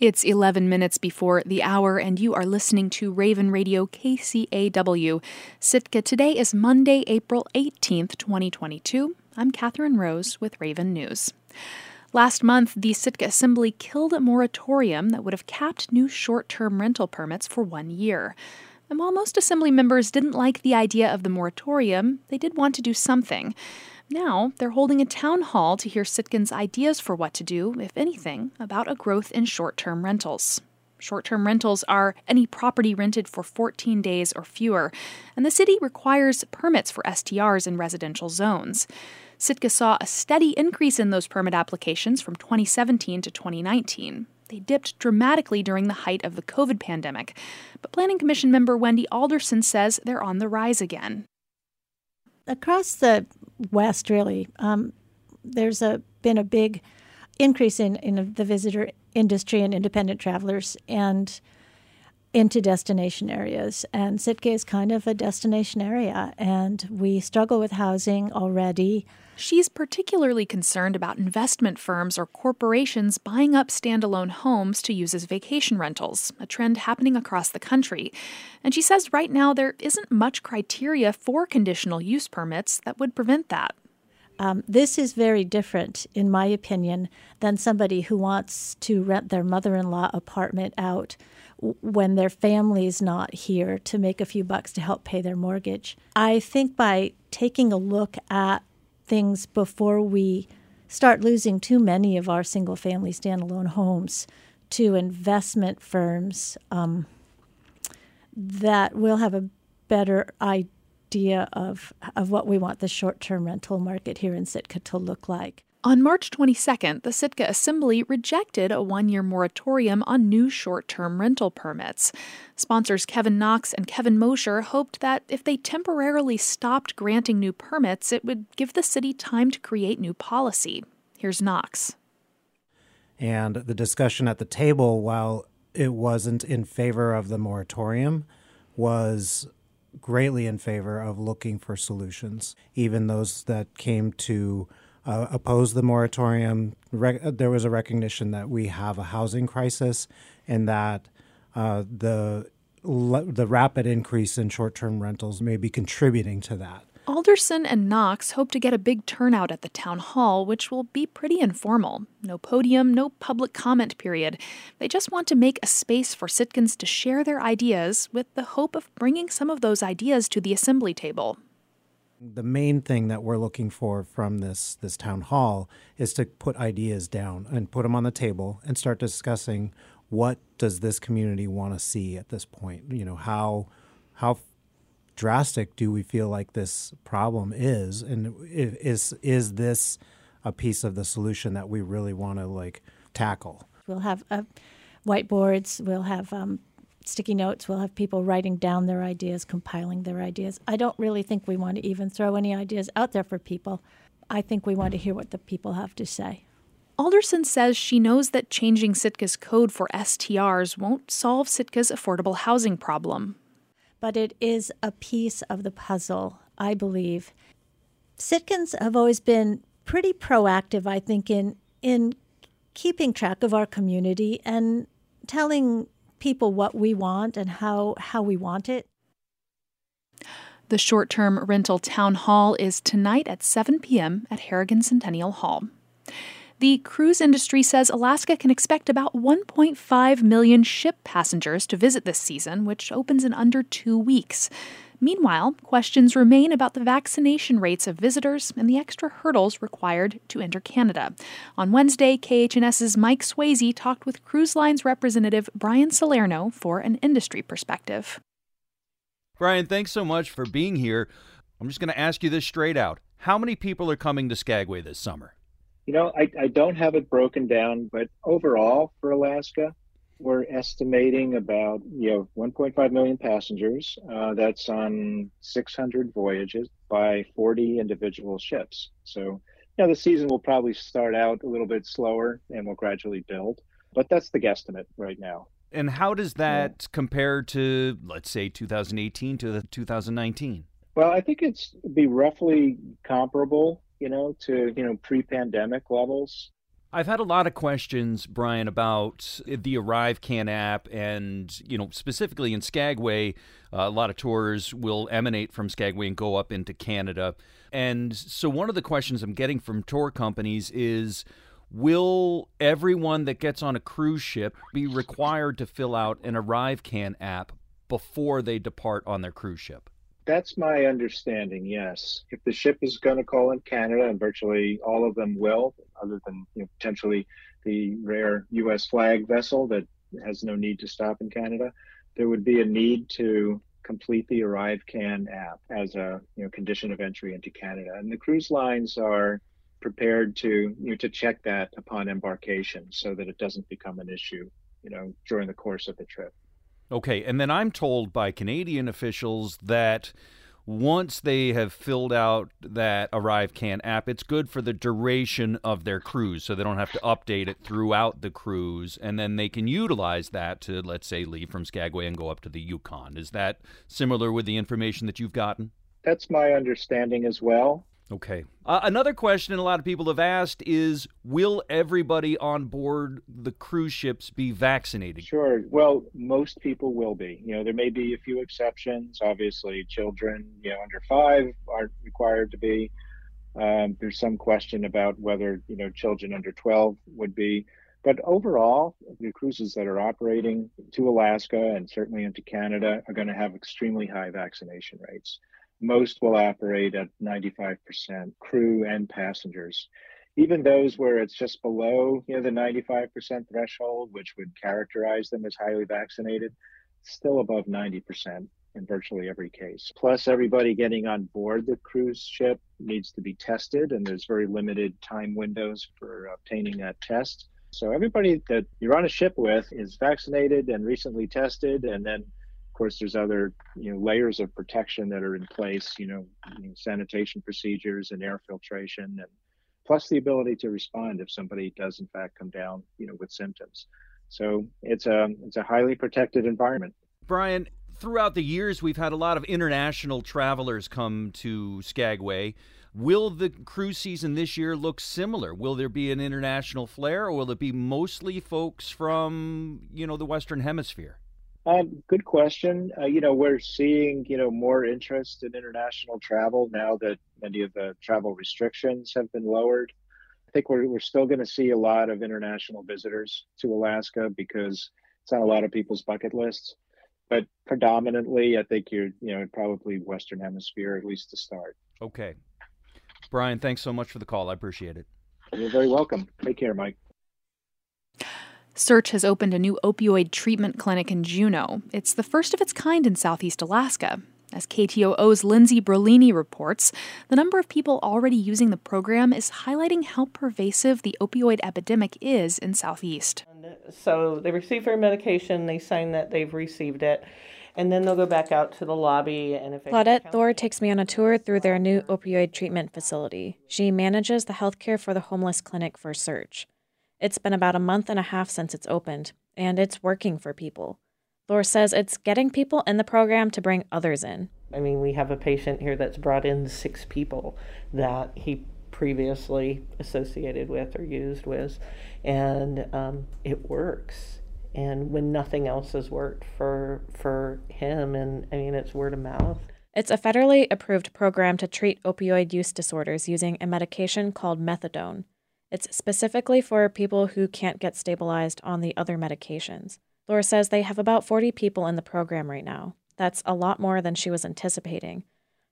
It's 11 minutes before the hour, and you are listening to Raven Radio KCAW. Sitka today is Monday, April 18th, 2022. I'm Catherine Rose with Raven News. Last month, the Sitka Assembly killed a moratorium that would have capped new short term rental permits for one year. And while most Assembly members didn't like the idea of the moratorium, they did want to do something. Now, they're holding a town hall to hear Sitkans' ideas for what to do, if anything, about a growth in short term rentals. Short term rentals are any property rented for 14 days or fewer, and the city requires permits for STRs in residential zones. Sitka saw a steady increase in those permit applications from 2017 to 2019. They dipped dramatically during the height of the COVID pandemic, but Planning Commission member Wendy Alderson says they're on the rise again. Across the west, really, um, there's a been a big increase in, in the visitor industry and independent travelers and into destination areas. And Sitka is kind of a destination area, and we struggle with housing already. She's particularly concerned about investment firms or corporations buying up standalone homes to use as vacation rentals, a trend happening across the country. And she says right now there isn't much criteria for conditional use permits that would prevent that. Um, this is very different, in my opinion, than somebody who wants to rent their mother in law apartment out when their family's not here to make a few bucks to help pay their mortgage. I think by taking a look at things before we start losing too many of our single family standalone homes to investment firms, um, that we'll have a better idea idea of, of what we want the short term rental market here in Sitka to look like. On March 22nd, the Sitka Assembly rejected a one year moratorium on new short term rental permits. Sponsors Kevin Knox and Kevin Mosher hoped that if they temporarily stopped granting new permits, it would give the city time to create new policy. Here's Knox. And the discussion at the table, while it wasn't in favor of the moratorium, was greatly in favor of looking for solutions. Even those that came to uh, oppose the moratorium, rec- there was a recognition that we have a housing crisis and that uh, the the rapid increase in short-term rentals may be contributing to that. Alderson and Knox hope to get a big turnout at the town hall, which will be pretty informal. No podium, no public comment period. They just want to make a space for Sitkans to share their ideas with the hope of bringing some of those ideas to the assembly table. The main thing that we're looking for from this this town hall is to put ideas down and put them on the table and start discussing what does this community want to see at this point? You know, how how drastic do we feel like this problem is, and is is this a piece of the solution that we really want to like tackle? We'll have uh, whiteboards. We'll have um, sticky notes. We'll have people writing down their ideas, compiling their ideas. I don't really think we want to even throw any ideas out there for people. I think we want to hear what the people have to say. Alderson says she knows that changing Sitka's code for STRs won't solve Sitka's affordable housing problem, but it is a piece of the puzzle, I believe. Sitkans have always been pretty proactive, I think, in in keeping track of our community and telling people what we want and how how we want it. The short-term rental town hall is tonight at 7 p.m. at Harrigan Centennial Hall. The cruise industry says Alaska can expect about 1.5 million ship passengers to visit this season, which opens in under two weeks. Meanwhile, questions remain about the vaccination rates of visitors and the extra hurdles required to enter Canada. On Wednesday, KHNS's Mike Swasey talked with Cruise Lines representative Brian Salerno for an industry perspective. Brian, thanks so much for being here. I'm just going to ask you this straight out. How many people are coming to Skagway this summer? You know, I, I don't have it broken down, but overall for Alaska, we're estimating about you know 1.5 million passengers. Uh, that's on 600 voyages by 40 individual ships. So, you know, the season will probably start out a little bit slower and will gradually build, but that's the guesstimate right now. And how does that yeah. compare to, let's say, 2018 to 2019? Well, I think it's be roughly comparable you know, to, you know, pre-pandemic levels. I've had a lot of questions, Brian, about the ArriveCAN app, and you know, specifically in Skagway, uh, a lot of tours will emanate from Skagway and go up into Canada. And so, one of the questions I'm getting from tour companies is, will everyone that gets on a cruise ship be required to fill out an ArriveCAN app before they depart on their cruise ship? That's my understanding, yes. If the ship is going to call in Canada, and virtually all of them will, other than you know, potentially the rare U.S. flag vessel that has no need to stop in Canada, there would be a need to complete the ArriveCAN app as a you know, condition of entry into Canada. And the cruise lines are prepared to you know, to check that upon embarkation so that it doesn't become an issue, you know, during the course of the trip. Okay, and then I'm told by Canadian officials that once they have filled out that ArriveCAN app, it's good for the duration of their cruise, so they don't have to update it throughout the cruise, and then they can utilize that to, let's say, leave from Skagway and go up to the Yukon. Is that similar with the information that you've gotten? That's my understanding as well. Okay. Uh, another question a lot of people have asked is Will everybody on board the cruise ships be vaccinated? Sure. Well, most people will be. You know, there may be a few exceptions. Obviously, children, you know, under five aren't required to be. Um, there's some question about whether, you know, children under 12 would be. But overall, the cruises that are operating to Alaska and certainly into Canada are going to have extremely high vaccination rates most will operate at 95% crew and passengers. Even those where it's just below, you know, the 95% threshold, which would characterize them as highly vaccinated, still above 90% in virtually every case. Plus, everybody getting on board the cruise ship needs to be tested, and there's very limited time windows for obtaining that test. So, everybody that you're on a ship with is vaccinated and recently tested, and then course, there's other you know layers of protection that are in place. You know, you know, sanitation procedures and air filtration, and plus the ability to respond if somebody does in fact come down, you know, with symptoms. So it's a it's a highly protected environment. Brian, throughout the years, we've had a lot of international travelers come to Skagway. Will the cruise season this year look similar? Will there be an international flair, or will it be mostly folks from you know the Western Hemisphere? Um, good question. Uh, you know, we're seeing you know more interest in international travel now that many of the travel restrictions have been lowered. I think we're we're still going to see a lot of international visitors to Alaska because it's on a lot of people's bucket lists. But predominantly, I think you're you know probably Western Hemisphere at least to start. Okay, Brian, thanks so much for the call. I appreciate it. You're very welcome. Take care, Mike. SEARHC has opened a new opioid treatment clinic in Juneau. It's the first of its kind in southeast Alaska. As KTOO's Lyndsey Brollini reports, the number of people already using the program is highlighting how pervasive the opioid epidemic is in Southeast. So they receive their medication, they sign that they've received it, and then they'll go back out to the lobby. And if Claudette Thor takes me on a tour through their new opioid treatment facility. She manages the healthcare for the homeless clinic for SEARHC. It's been about a month and a half since it's opened, and it's working for people. Thor says it's getting people in the program to bring others in. I mean, we have a patient here that's brought in six people that he previously associated with or used with, and um, it works. And when nothing else has worked for for him, and I mean, it's word of mouth. It's a federally approved program to treat opioid use disorders using a medication called methadone. It's specifically for people who can't get stabilized on the other medications. Laura says they have about 40 people in the program right now. That's a lot more than she was anticipating.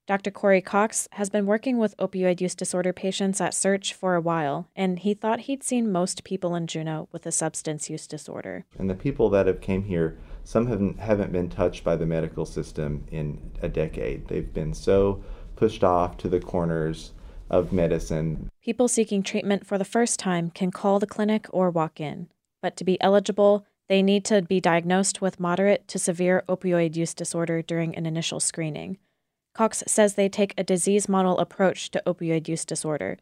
Dr. Corey Cox has been working with opioid use disorder patients at SEARHC for a while, and he thought he'd seen most people in Juneau with a substance use disorder. And the people that have came here, some haven't, haven't been touched by the medical system in a decade. They've been so pushed off to the corners of medicine. People seeking treatment for the first time can call the clinic or walk in. But to be eligible, they need to be diagnosed with moderate to severe opioid use disorder during an initial screening. Cox says they take a disease model approach to opioid use disorder,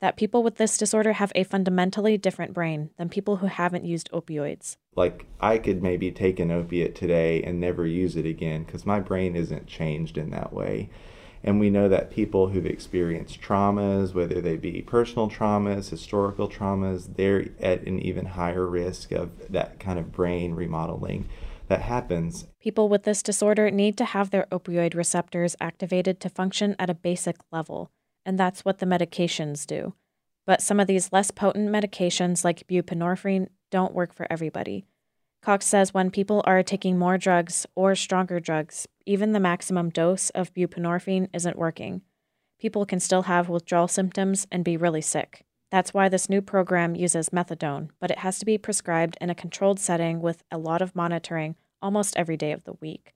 that people with this disorder have a fundamentally different brain than people who haven't used opioids. Like, I could maybe take an opiate today and never use it again because my brain isn't changed in that way. And we know that people who've experienced traumas, whether they be personal traumas, historical traumas, they're at an even higher risk of that kind of brain remodeling that happens. People with this disorder need to have their opioid receptors activated to function at a basic level, and that's what the medications do. But some of these less potent medications, like buprenorphine, don't work for everybody. Cox says when people are taking more drugs or stronger drugs, even the maximum dose of buprenorphine isn't working. People can still have withdrawal symptoms and be really sick. That's why this new program uses methadone, but it has to be prescribed in a controlled setting with a lot of monitoring almost every day of the week.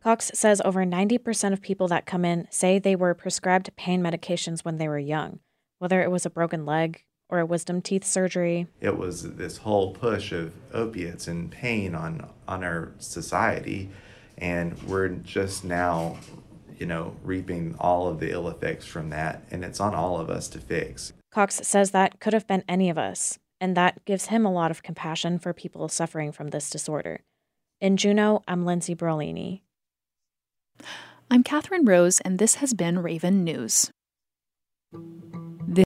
Cox says over 90% of people that come in say they were prescribed pain medications when they were young, whether it was a broken leg or a wisdom teeth surgery. It was this whole push of opiates and pain on, on our society, and we're just now you know, reaping all of the ill effects from that, and it's on all of us to fix. Cox says that could have been any of us, and that gives him a lot of compassion for people suffering from this disorder. In Juneau, I'm Lyndsey Brollini. I'm Catherine Rose, and this has been Raven News.